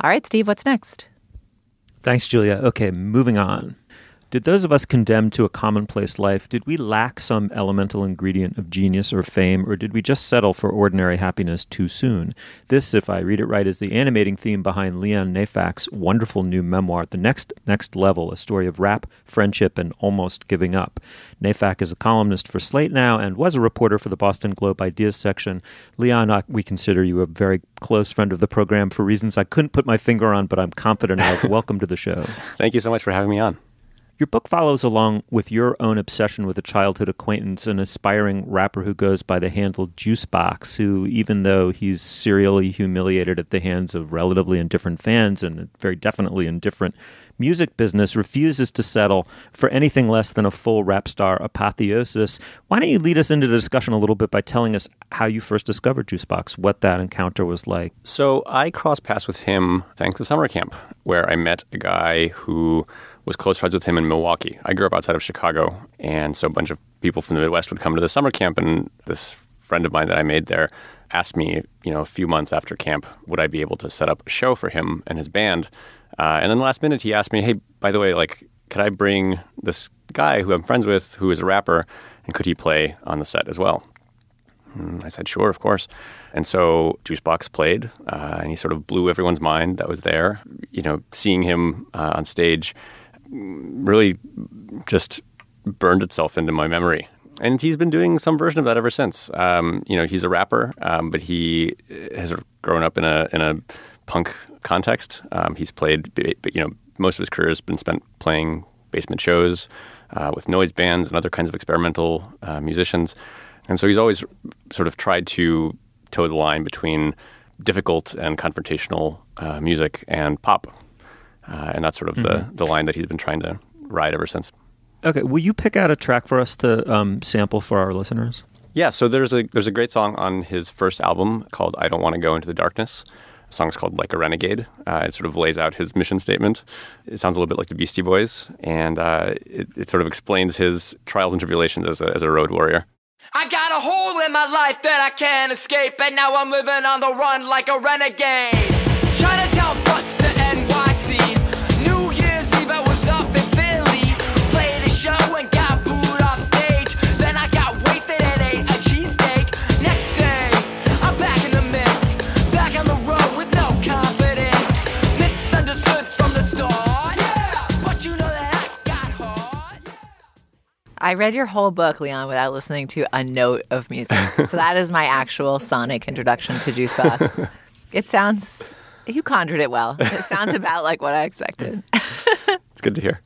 All right, Steve, what's next? Thanks, Julia. Okay, moving on. Did those of us condemned to a commonplace life, did we lack some elemental ingredient of genius or fame, or did we just settle for ordinary happiness too soon? This, if I read it right, is the animating theme behind Leon Neyfakh's wonderful new memoir, The Next Next Level, a story of rap, friendship, and almost giving up. Neyfak is a columnist for Slate now and was a reporter for the Boston Globe Ideas section. Leon, we consider you a very close friend of the program for reasons I couldn't put my finger on, but I'm confident of. Welcome to the show. Thank you so much for having me on. Your book follows along with your own obsession with a childhood acquaintance, an aspiring rapper who goes by the handle Juicebox, who, even though he's serially humiliated at the hands of relatively indifferent fans and very definitely indifferent music business, refuses to settle for anything less than a full rap star apotheosis. Why don't you lead us into the discussion a little bit by telling us how you first discovered Juicebox, what that encounter was like? So I crossed paths with him thanks to summer camp, where I met a guy who was close friends with him in Milwaukee. I grew up outside of Chicago, and so a bunch of people from the Midwest would come to the summer camp, and this friend of mine that I made there asked me, you know, a few months after camp, would I be able to set up a show for him and his band? Uh, and then last minute, he asked me, hey, by the way, like, could I bring this guy who I'm friends with, who is a rapper, and could he play on the set as well? And I said, sure, of course. And so Juicebox played, uh, and he sort of blew everyone's mind that was there. You know, seeing him uh, on stage really just burned itself into my memory. And he's been doing some version of that ever since. Um, you know, he's a rapper, um, but he has grown up in a in a punk context. Um, he's played, you know, most of his career has been spent playing basement shows uh, with noise bands and other kinds of experimental uh, musicians. And so he's always sort of tried to toe the line between difficult and confrontational uh, music and pop. Uh, and that's sort of mm-hmm. the, the line that he's been trying to ride ever since. Okay, will you pick out a track for us to um, sample for our listeners? Yeah, so there's a there's a great song on his first album called "I Don't Want to Go Into the Darkness." The song's called "Like a Renegade." Uh, it sort of lays out his mission statement. It sounds a little bit like the Beastie Boys, and uh, it, it, sort of explains his trials and tribulations as a, as a road warrior. I got a hole in my life that I can't escape, and now I'm living on the run like a renegade. Chinatown bus I read your whole book, Leon, without listening to a note of music. so that is my actual sonic introduction to Juicebox. it sounds you conjured it well. It sounds about like what I expected. it's good to hear.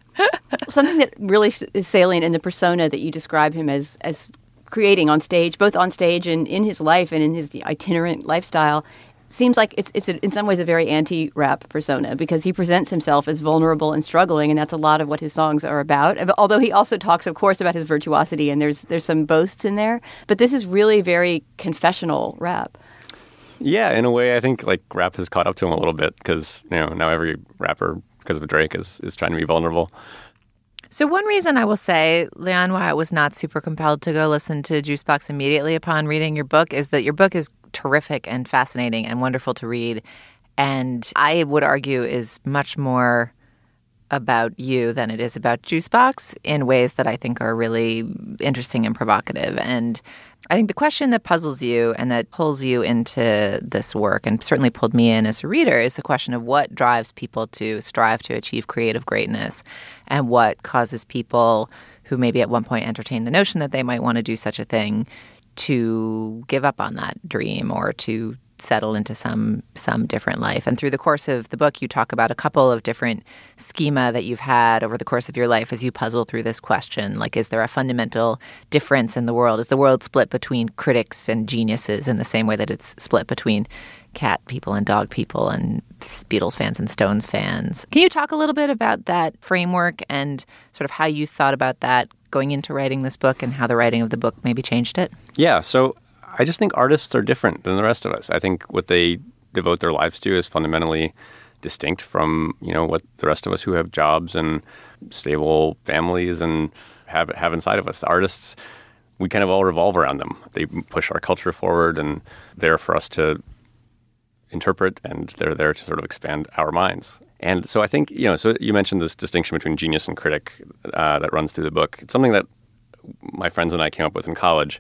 Something that really is salient in the persona that you describe him as as creating on stage, both on stage and in his life and in his itinerant lifestyle, seems like it's it's a, in some ways a very anti-rap persona because he presents himself as vulnerable and struggling, and that's a lot of what his songs are about. Although he also talks, of course, about his virtuosity, and there's there's some boasts in there. But this is really very confessional rap. Yeah, in a way, I think like rap has caught up to him a little bit because you know now every rapper because of Drake is is trying to be vulnerable. So one reason I will say, Leon, why I was not super compelled to go listen to Juicebox immediately upon reading your book is that your book is terrific and fascinating and wonderful to read. And I would argue is much more about you than it is about Juicebox in ways that I think are really interesting and provocative. And I think the question that puzzles you and that pulls you into this work and certainly pulled me in as a reader is the question of what drives people to strive to achieve creative greatness and what causes people who maybe at one point entertained the notion that they might want to do such a thing to give up on that dream or to settle into some some different life. And through the course of the book, you talk about a couple of different schema that you've had over the course of your life as you puzzle through this question. Like, is there a fundamental difference in the world? Is the world split between critics and geniuses in the same way that it's split between cat people and dog people and Beatles fans and Stones fans? Can you talk a little bit about that framework and sort of how you thought about that going into writing this book and how the writing of the book maybe changed it? Yeah. So I just think artists are different than the rest of us. I think what they devote their lives to is fundamentally distinct from you know what the rest of us who have jobs and stable families and have have inside of us. The artists, we kind of all revolve around them. They push our culture forward, and they're for us to interpret, and they're there to sort of expand our minds. And so I think, you know, so you mentioned this distinction between genius and critic uh, that runs through the book. It's something that my friends and I came up with in college.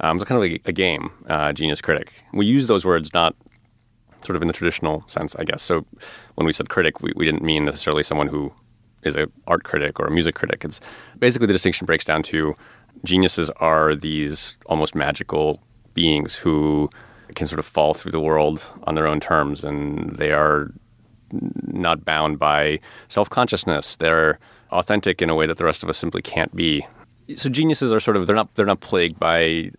Um, it's kind of like a game, uh, genius critic. We use those words not sort of in the traditional sense, I guess. So when we said critic, we, we didn't mean necessarily someone who is an art critic or a music critic. It's basically the distinction breaks down to geniuses are these almost magical beings who can sort of fall through the world on their own terms and they are not bound by self-consciousness. They're authentic in a way that the rest of us simply can't be. So geniuses are sort of they're not they're not plagued by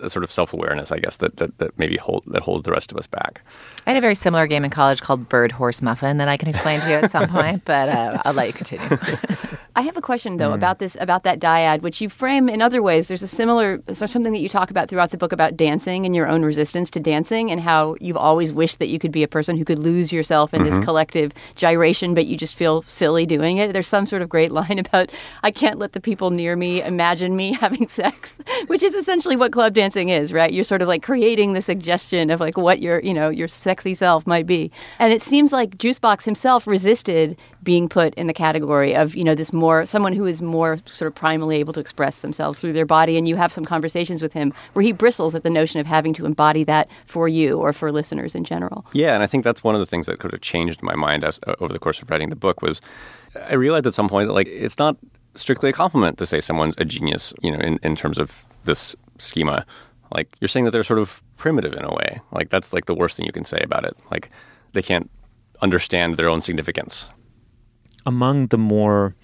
a sort of self-awareness, I guess, that, that, that maybe hold that holds the rest of us back. I had a very similar game in college called Bird Horse Muffin that I can explain to you at some point, but uh, I'll let you continue. I have a question though mm. about this about that dyad, which you frame in other ways. There's a similar there's something that you talk about throughout the book about dancing and your own resistance to dancing and how you've always wished that you could be a person who could lose yourself in mm-hmm. this collective gyration, but you just feel silly doing it. There's some sort of great line about I can't let the people near me imagine me having sex, which is essentially what club dancing is, right? You're sort of like creating the suggestion of like what your you know your sexy self might be, and it seems like Juicebox himself resisted being put in the category of you know this more someone who is more sort of primally able to express themselves through their body. And you have some conversations with him where he bristles at the notion of having to embody that for you or for listeners in general. Yeah and i think that's one of the things that could have changed my mind as, uh, over the course of writing the book was i realized at some point that like it's not strictly a compliment to say someone's a genius you know in, in terms of this schema like you're saying that they're sort of primitive in a way like that's like the worst thing you can say about it like they can't understand their own significance among the more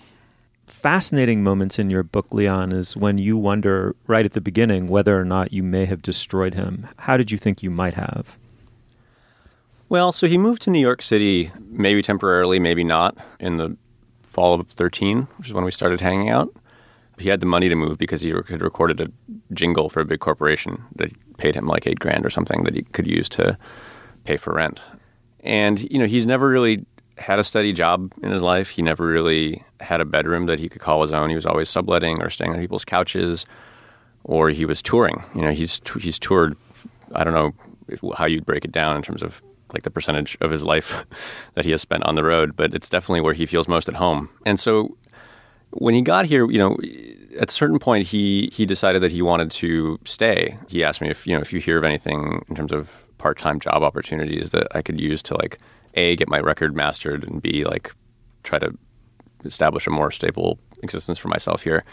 fascinating moments in your book, Leon, is when you wonder right at the beginning whether or not you may have destroyed him. How did you think you might have? Well, so he moved to New York City, maybe temporarily, maybe not, in the fall of 13, which is when we started hanging out. He had the money to move because he had recorded a jingle for a big corporation that paid him like eight grand or something that he could use to pay for rent. And, you know, he's never really had a steady job in his life. He never really had a bedroom that he could call his own. He was always subletting or staying on people's couches, or he was touring. You know, he's he's toured. I don't know if, how you'd break it down in terms of like the percentage of his life that he has spent on the road, but it's definitely where he feels most at home. And so when he got here, you know, at a certain point he he decided that he wanted to stay. He asked me if you know if you hear of anything in terms of part time job opportunities that I could use to like a get my record mastered and b like try to establish a more stable existence for myself here.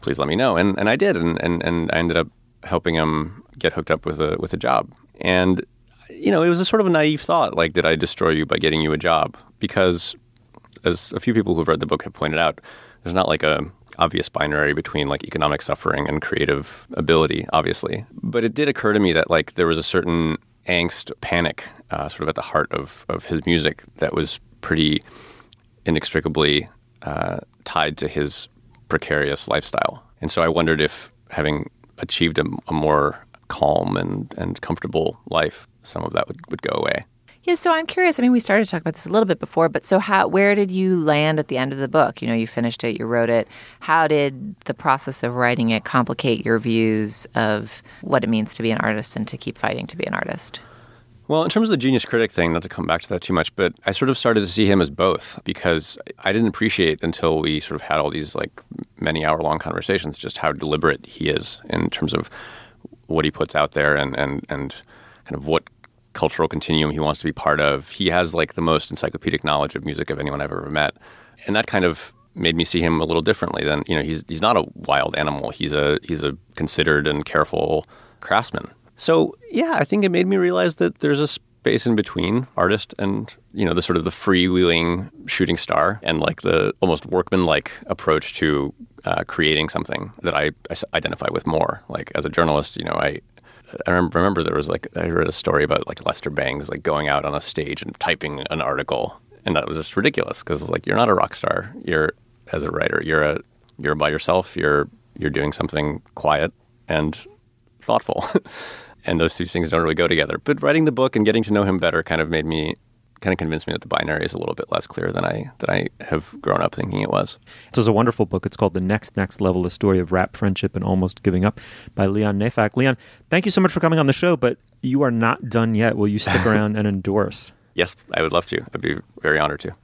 Please let me know. And and I did. And and, and I ended up helping him get hooked up with a with a job. And you know it was a sort of a naive thought like did I destroy you by getting you a job? Because as a few people who've read the book have pointed out there's not like a obvious binary between like economic suffering and creative ability obviously but it did occur to me that like there was a certain angst, panic, uh, sort of at the heart of, of his music that was pretty inextricably uh, tied to his precarious lifestyle. And so I wondered if having achieved a, a more calm and, and comfortable life, some of that would, would go away. Yeah, so I'm curious. I mean, we started to talk about this a little bit before, but so how where did you land at the end of the book? You know, you finished it, you wrote it. How did the process of writing it complicate your views of what it means to be an artist and to keep fighting to be an artist? Well, in terms of the genius critic thing, not to come back to that too much, but I sort of started to see him as both because I didn't appreciate until we sort of had all these like many hour long conversations just how deliberate he is in terms of what he puts out there and, and, and kind of what cultural continuum he wants to be part of. He has like the most encyclopedic knowledge of music of anyone I've ever met. And that kind of made me see him a little differently than, you know, he's he's not a wild animal. He's a he's a considered and careful craftsman. So, yeah, I think it made me realize that there's a space in between artist and, you know, the sort of the freewheeling shooting star and like the almost workman-like approach to uh, creating something that I, I identify with more. Like as a journalist, you know, I I remember there was like I read a story about like Lester Bangs like going out on a stage and typing an article, and that was just ridiculous because like you're not a rock star. You're as a writer, you're a you're by yourself. You're you're doing something quiet and thoughtful, and those two things don't really go together. But writing the book and getting to know him better kind of made me kind of convinced me that the binary is a little bit less clear than I than I have grown up thinking it was. This is a wonderful book. It's called The Next Next Level: A Story of Rap Friendship and Almost Giving Up by Leon Neyfakh. Leon, thank you so much for coming on the show, but you are not done yet. Will you stick around and endorse? Yes, I would love to. I'd be very honored to.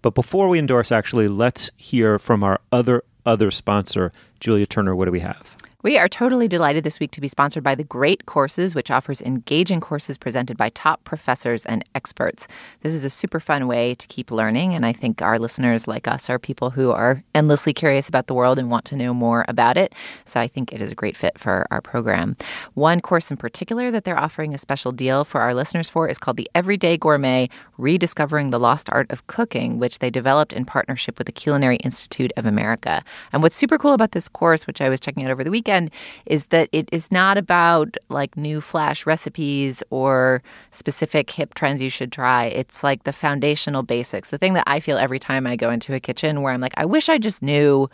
But before we endorse, actually, let's hear from our other other sponsor, Julia Turner. What do we have? We are totally delighted this week to be sponsored by The Great Courses, which offers engaging courses presented by top professors and experts. This is a super fun way to keep learning, and I think our listeners, like us, are people who are endlessly curious about the world and want to know more about it. So I think it is a great fit for our program. One course in particular that they're offering a special deal for our listeners for is called the Everyday Gourmet Rediscovering the Lost Art of Cooking, which they developed in partnership with the Culinary Institute of America. And what's super cool about this course, which I was checking out over the weekend, weekend is that it is not about like new flash recipes or specific hip trends you should try. It's like the foundational basics. The thing that I feel every time I go into a kitchen where I'm like, I wish I just knew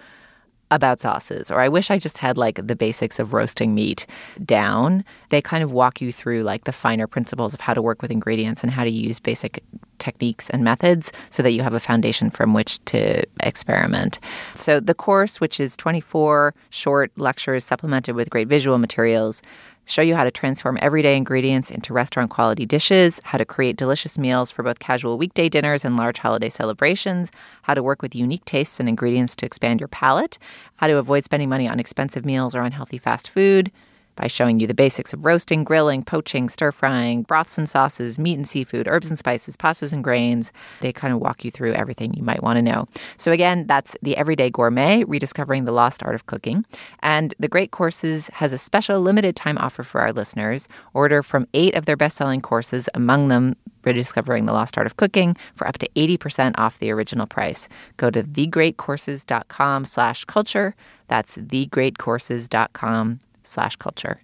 about sauces or I wish I just had like the basics of roasting meat down. They kind of walk you through like the finer principles of how to work with ingredients and how to use basic techniques and methods so that you have a foundation from which to experiment. So the course which is 24 short lectures supplemented with great visual materials show you how to transform everyday ingredients into restaurant quality dishes, how to create delicious meals for both casual weekday dinners and large holiday celebrations, how to work with unique tastes and ingredients to expand your palate, how to avoid spending money on expensive meals or unhealthy fast food, by showing you the basics of roasting, grilling, poaching, stir frying, broths and sauces, meat and seafood, herbs and spices, pastas and grains. They kind of walk you through everything you might want to know. So, again, that's the Everyday Gourmet, Rediscovering the Lost Art of Cooking. And the Great Courses has a special limited time offer for our listeners. Order from eight of their best selling courses, among them Rediscovering the Lost Art of Cooking, for up to 80% off the original price. Go to thegreatcourses.com slash culture. That's thegreatcourses.com slash culture.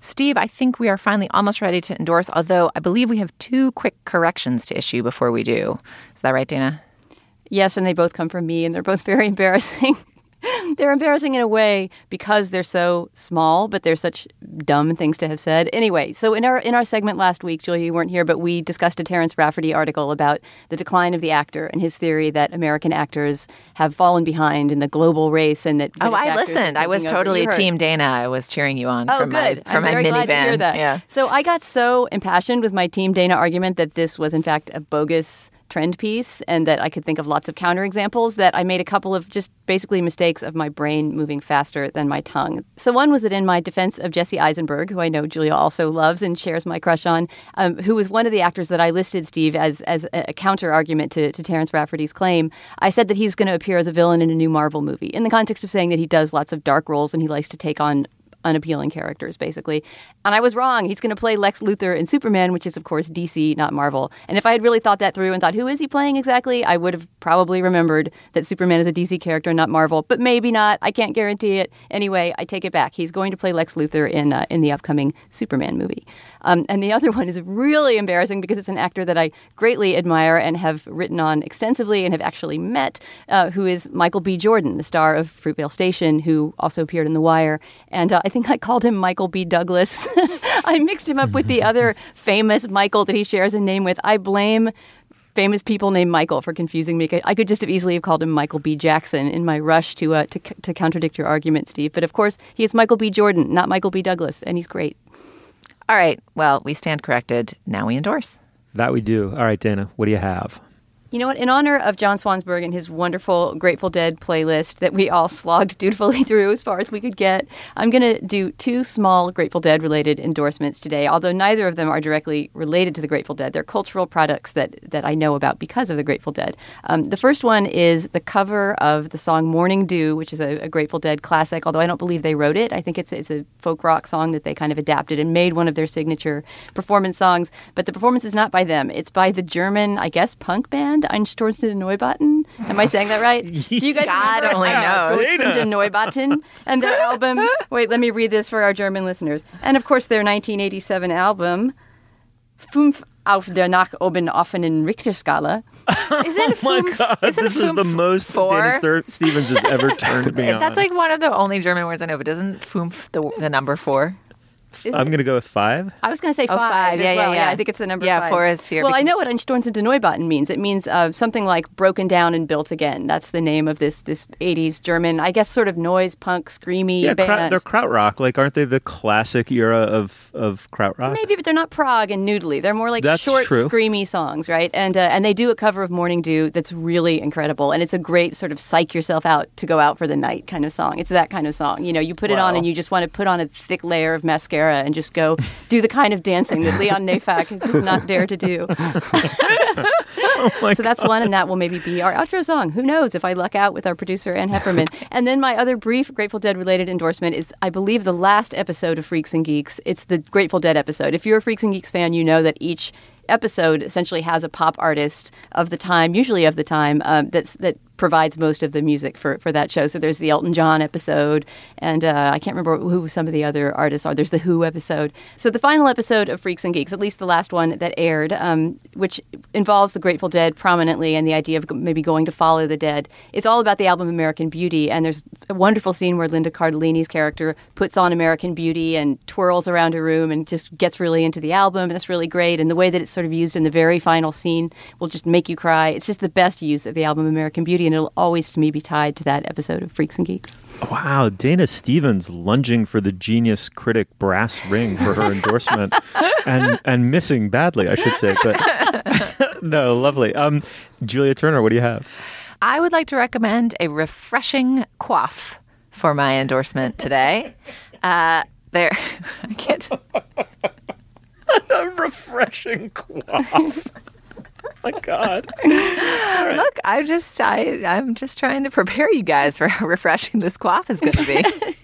Steve, I think we are finally almost ready to endorse, although I believe we have two quick corrections to issue before we do. Is that right, Dana? Yes, and they both come from me, and they're both very embarrassing. they're embarrassing in a way because they're so small, but they're such dumb things to have said. Anyway, so in our in our segment last week, Julia, you weren't here, but we discussed a Terence Rafferty article about the decline of the actor and his theory that American actors have fallen behind in the global race, and that oh, I listened. I was totally Team Dana. I was cheering you on. Oh, from good. My, from I'm my very minivan. glad to hear that. Yeah. So I got so impassioned with my Team Dana argument that this was in fact a bogus trend piece and that I could think of lots of counterexamples that I made a couple of just basically mistakes of my brain moving faster than my tongue. So one was that in my defense of Jesse Eisenberg, who I know Julia also loves and shares my crush on, um, who was one of the actors that I listed, Steve, as, as a counter argument to, to Terence Rafferty's claim, I said that he's going to appear as a villain in a new Marvel movie in the context of saying that he does lots of dark roles and he likes to take on unappealing characters, basically. And I was wrong. He's going to play Lex Luthor in Superman, which is, of course, DC, not Marvel. And if I had really thought that through and thought, who is he playing exactly? I would have probably remembered that Superman is a DC character, not Marvel. But maybe not. I can't guarantee it. Anyway, I take it back. He's going to play Lex Luthor in uh, in the upcoming Superman movie. Um, and the other one is really embarrassing because it's an actor that I greatly admire and have written on extensively and have actually met, uh, who is Michael B. Jordan, the star of Fruitvale Station, who also appeared in The Wire. And uh, I think I called him Michael B. Douglas. I mixed him up with the other famous Michael that he shares a name with. I blame famous people named Michael for confusing me. I could just have easily have called him Michael B. Jackson in my rush to uh, to, to contradict your argument, Steve. But of course, he is Michael B. Jordan, not Michael B. Douglas, and he's great. All right. Well, we stand corrected. Now we endorse. That we do. All right, Dana, what do you have? You know what? In honor of John Swansburg and his wonderful Grateful Dead playlist that we all slogged dutifully through as far as we could get, I'm going to do two small Grateful Dead related endorsements today, although neither of them are directly related to the Grateful Dead. They're cultural products that, that I know about because of the Grateful Dead. Um, the first one is the cover of the song Morning Dew, which is a, a, Grateful Dead classic, although I don't believe they wrote it. I think it's, it's a folk rock song that they kind of adapted and made one of their signature performance songs. But the performance is not by them, it's by the German, I guess, punk band. Einstürzende Neubauten. Am I saying that right? Do you guys God only knows. Einstürzende Neubauten and their album. Wait, let me read this for our German listeners. And of course, their 1987 album, Fünf auf der nach oben offenen Richterskala. Isn't oh my god, this is the most four? Dana Stevens has ever turned me on. That's like one of the only German words I know, but doesn't fünf the, the number four? I'm going to go with five. I was going to say Oh, five. five. as Yeah, yeah, well. yeah. I think it's the number Yeah, five. four is fear Well, I know what Einstürzende Neubauten means. It means uh, something like broken down and built again. That's the name of this this 80s German, I guess, sort of noise punk, screamy Yeah, band. krau- they're krautrock. Like, aren't they the classic era of of krautrock? Maybe, but they're not prog and noodly. They're more like That's short, true. screamy songs, right? And uh, and they do a cover of Morning Dew that's really incredible, and it's a great sort of psych yourself out to go out for the night kind of song. It's that kind of song. You know, you put it on and you just want to put on a thick layer of mascara and just go do the kind of dancing that Leon Neyfakh does not dare to do. so that's one, and that will maybe be our outro song. Who knows if I luck out with our producer Ann Heppermann. and then my other brief Grateful Dead related endorsement is, I believe, the last episode of Freaks and Geeks. It's the Grateful Dead episode. If you're a Freaks and Geeks fan, you know that each episode essentially has a pop artist of the time, usually of the time, um, that's that provides most of the music for, for that show. So there's the Elton John episode, and uh, I can't remember who some of the other artists are. There's the Who episode. So the final episode of Freaks and Geeks, at least the last one that aired, um, which involves the Grateful Dead prominently and the idea of maybe going to follow the dead, it's all about the album American Beauty. And there's a wonderful scene where Linda Cardellini's character puts on American Beauty and twirls around a room and just gets really into the album, and it's really great. And the way that it's sort of used in the very final scene will just make you cry. It's just the best use of the album American Beauty, and it'll always to me be tied to that episode of Freaks and Geeks. Wow, Dana Stevens lunging for the genius critic brass ring for her endorsement, and and missing badly, I should say. But no, lovely. Um, Julia Turner, what do you have? I would like to recommend a refreshing quaff for my endorsement today. Uh, there, I can't. a refreshing quaff. my God. Look, I'm just, I, I'm just trying to prepare you guys for how refreshing this quaff is going to be.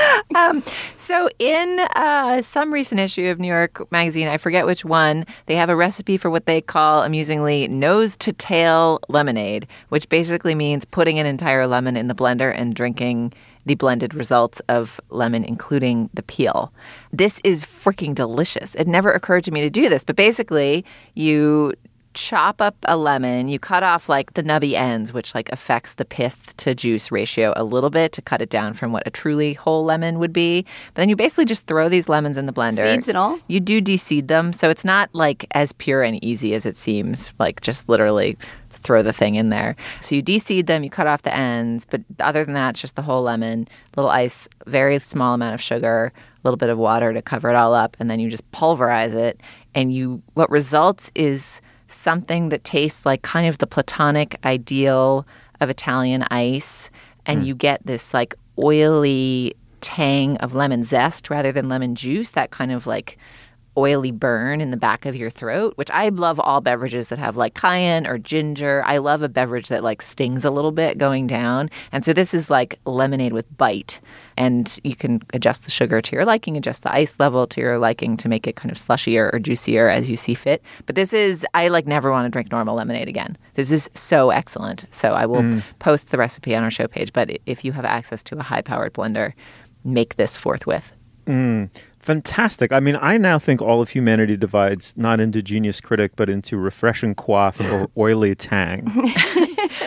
um, so, in uh, some recent issue of New York Magazine, I forget which one, they have a recipe for what they call amusingly nose to tail lemonade, which basically means putting an entire lemon in the blender and drinking the blended results of lemon, including the peel. This is freaking delicious. It never occurred to me to do this, but basically, you chop up a lemon, you cut off like the nubby ends, which like affects the pith to juice ratio a little bit to cut it down from what a truly whole lemon would be. But then you basically just throw these lemons in the blender. Seeds and all? You do deseed them, so it's not like as pure and easy as it seems, like just literally throw the thing in there. So you deseed them, you cut off the ends, but other than that, it's just the whole lemon, little ice, very small amount of sugar, a little bit of water to cover it all up, and then you just pulverize it. And you, what results is something that tastes like kind of the platonic ideal of Italian ice, and hmm. you get this like oily tang of lemon zest rather than lemon juice, that kind of like oily burn in the back of your throat, which I love all beverages that have like cayenne or ginger. I love a beverage that like stings a little bit going down. And so this is like lemonade with bite. And you can adjust the sugar to your liking, adjust the ice level to your liking to make it kind of slushier or juicier as you see fit. But this is, I like never want to drink normal lemonade again. This is so excellent. So I will Mm. post the recipe on our show page. But if you have access to a high powered blender, make this forthwith. Mm, fantastic. I mean, I now think all of humanity divides not into genius critic, but into refreshing quaff or oily tang.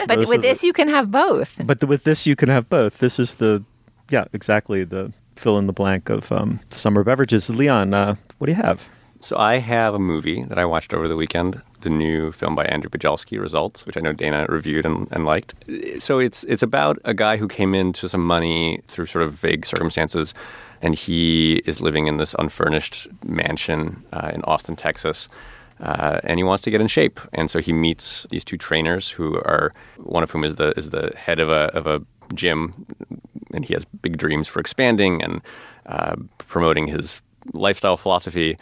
But Those with are the- this, you can have both. But the, with this, you can have both. This is the, yeah, exactly the fill in the blank of um, summer beverages. Leon, uh, what do you have? So I have a movie that I watched over the weekend, the new film by Andrew Bujalski, Results, which I know Dana reviewed and, and liked. So it's it's about a guy who came into some money through sort of vague circumstances, and he is living in this unfurnished mansion uh, in Austin, Texas. Uh, and he wants to get in shape, and so he meets these two trainers, who are one of whom is the is the head of a of a gym, and he has big dreams for expanding and uh, promoting his lifestyle philosophy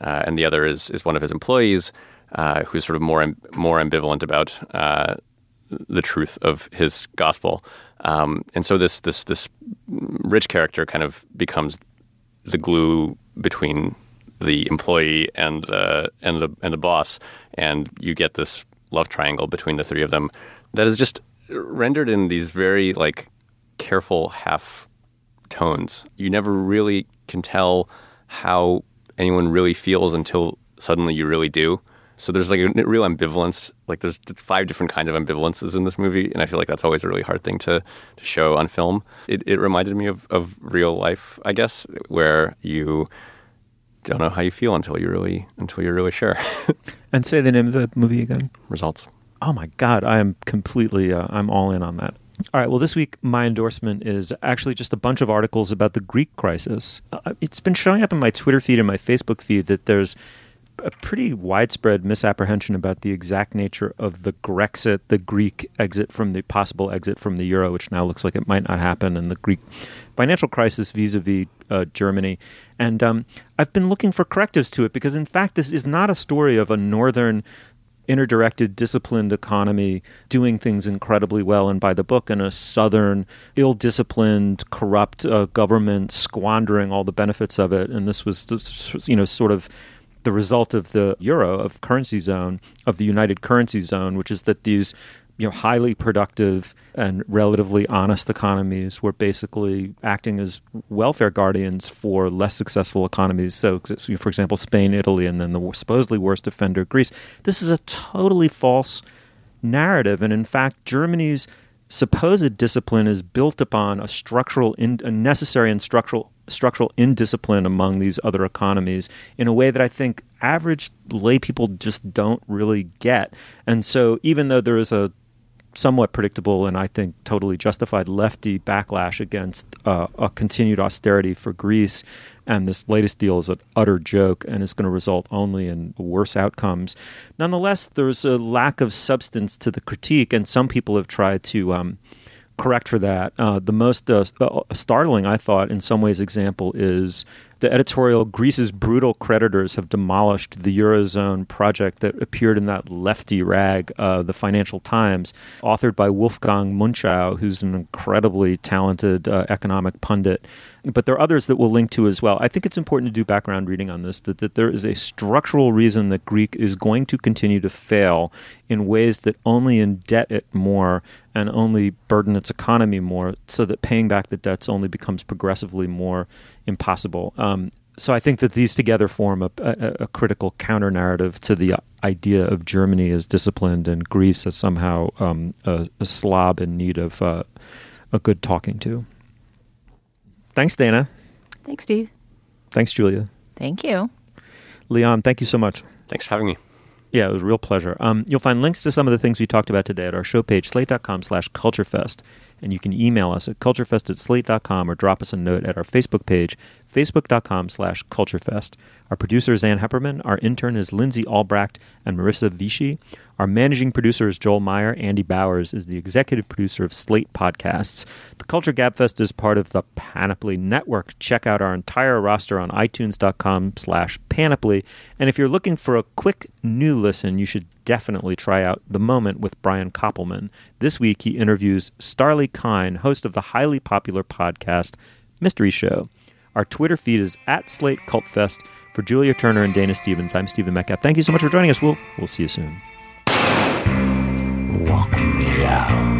uh, and the other is is one of his employees uh, who's sort of more more ambivalent about uh, the truth of his gospel. Um, and so this this this rich character kind of becomes the glue between the employee and the and the and the boss, and you get this love triangle between the three of them that is just rendered in these very like careful half tones. You never really can tell how anyone really feels until suddenly you really do. So there's like a real ambivalence. Like there's five different kinds of ambivalences in this movie, and I feel like that's always a really hard thing to, to show on film. It, it reminded me of, of real life, I guess, where you don't know how you feel until you really until you're really sure. and say the name of the movie again. Results. Oh my God, I am completely. Uh, I'm all in on that. All right. Well, this week my endorsement is actually just a bunch of articles about the Greek crisis. Uh, it's been showing up in my Twitter feed and my Facebook feed that there's a pretty widespread misapprehension about the exact nature of the Grexit, the Greek exit from the possible exit from the euro, which now looks like it might not happen, and the Greek financial crisis vis-a-vis uh, Germany. And um, I've been looking for correctives to it because, in fact, this is not a story of a northern interdirected, disciplined economy doing things incredibly well and by the book, and a southern, ill disciplined, corrupt uh, government squandering all the benefits of it. And this was, you know, sort of the result of the euro, of currency zone, of the united currency zone, which is that these you know highly productive and relatively honest economies were basically acting as welfare guardians for less successful economies. So, for example, Spain, Italy, and then the supposedly worst offender, Greece. This is a totally false narrative, and in fact, Germany's supposed discipline is built upon a structural, in, a necessary and structural structural indiscipline among these other economies in a way that I think average lay people just don't really get. And so, even though there is a somewhat predictable and I think totally justified lefty backlash against uh, a continued austerity for Greece. And this latest deal is an utter joke and is going to result only in worse outcomes. Nonetheless, there's a lack of substance to the critique, and some people have tried to. Um, correct for that. Uh, the most uh, startling, I thought, in some ways, example is the editorial Greece's brutal creditors have demolished the Eurozone project that appeared in that lefty rag, uh, the Financial Times, authored by Wolfgang Munchau, who's an incredibly talented uh, economic pundit. But there are others that we'll link to as well. I think it's important to do background reading on this that, that there is a structural reason that Greek is going to continue to fail in ways that only indebt it more and only burden its economy more, so that paying back the debts only becomes progressively more impossible. Um, so I think that these together form a, a, a critical counter narrative to the idea of Germany as disciplined and Greece as somehow um, a, a, slob in need of uh, a good talking to. Thanks, Dana. Thanks, Steve. Thanks, Julia. Thank you. Leon, thank you so much. Thanks for having me. Yeah, it was a real pleasure. Um, you'll find links to some of the things we talked about today at our show page, slate.com slash culturefest. And you can email us at culturefest at slate.com or drop us a note at our Facebook page, facebook.com slash culturefest. Our producer is Ann Heppermann. Our intern is Lindsay Albrecht and Marissa Vichy. Our managing producer is Joel Meyer. Andy Bowers is the executive producer of Slate Podcasts. The Culture Gabfest is part of the Panoply Network. Check out our entire roster on itunes.com slash panoply. And if you're looking for a quick new listen, you should definitely try out The Moment with Brian Koppelman. This week he interviews Starlee Kine, host of the highly popular podcast Mystery Show. Our Twitter feed is at Slate Cult Fest. For Julia Turner and Dana Stevens, I'm Stephen Metcalf. Thank you so much for joining us. We'll, we'll see you soon. Walk me out.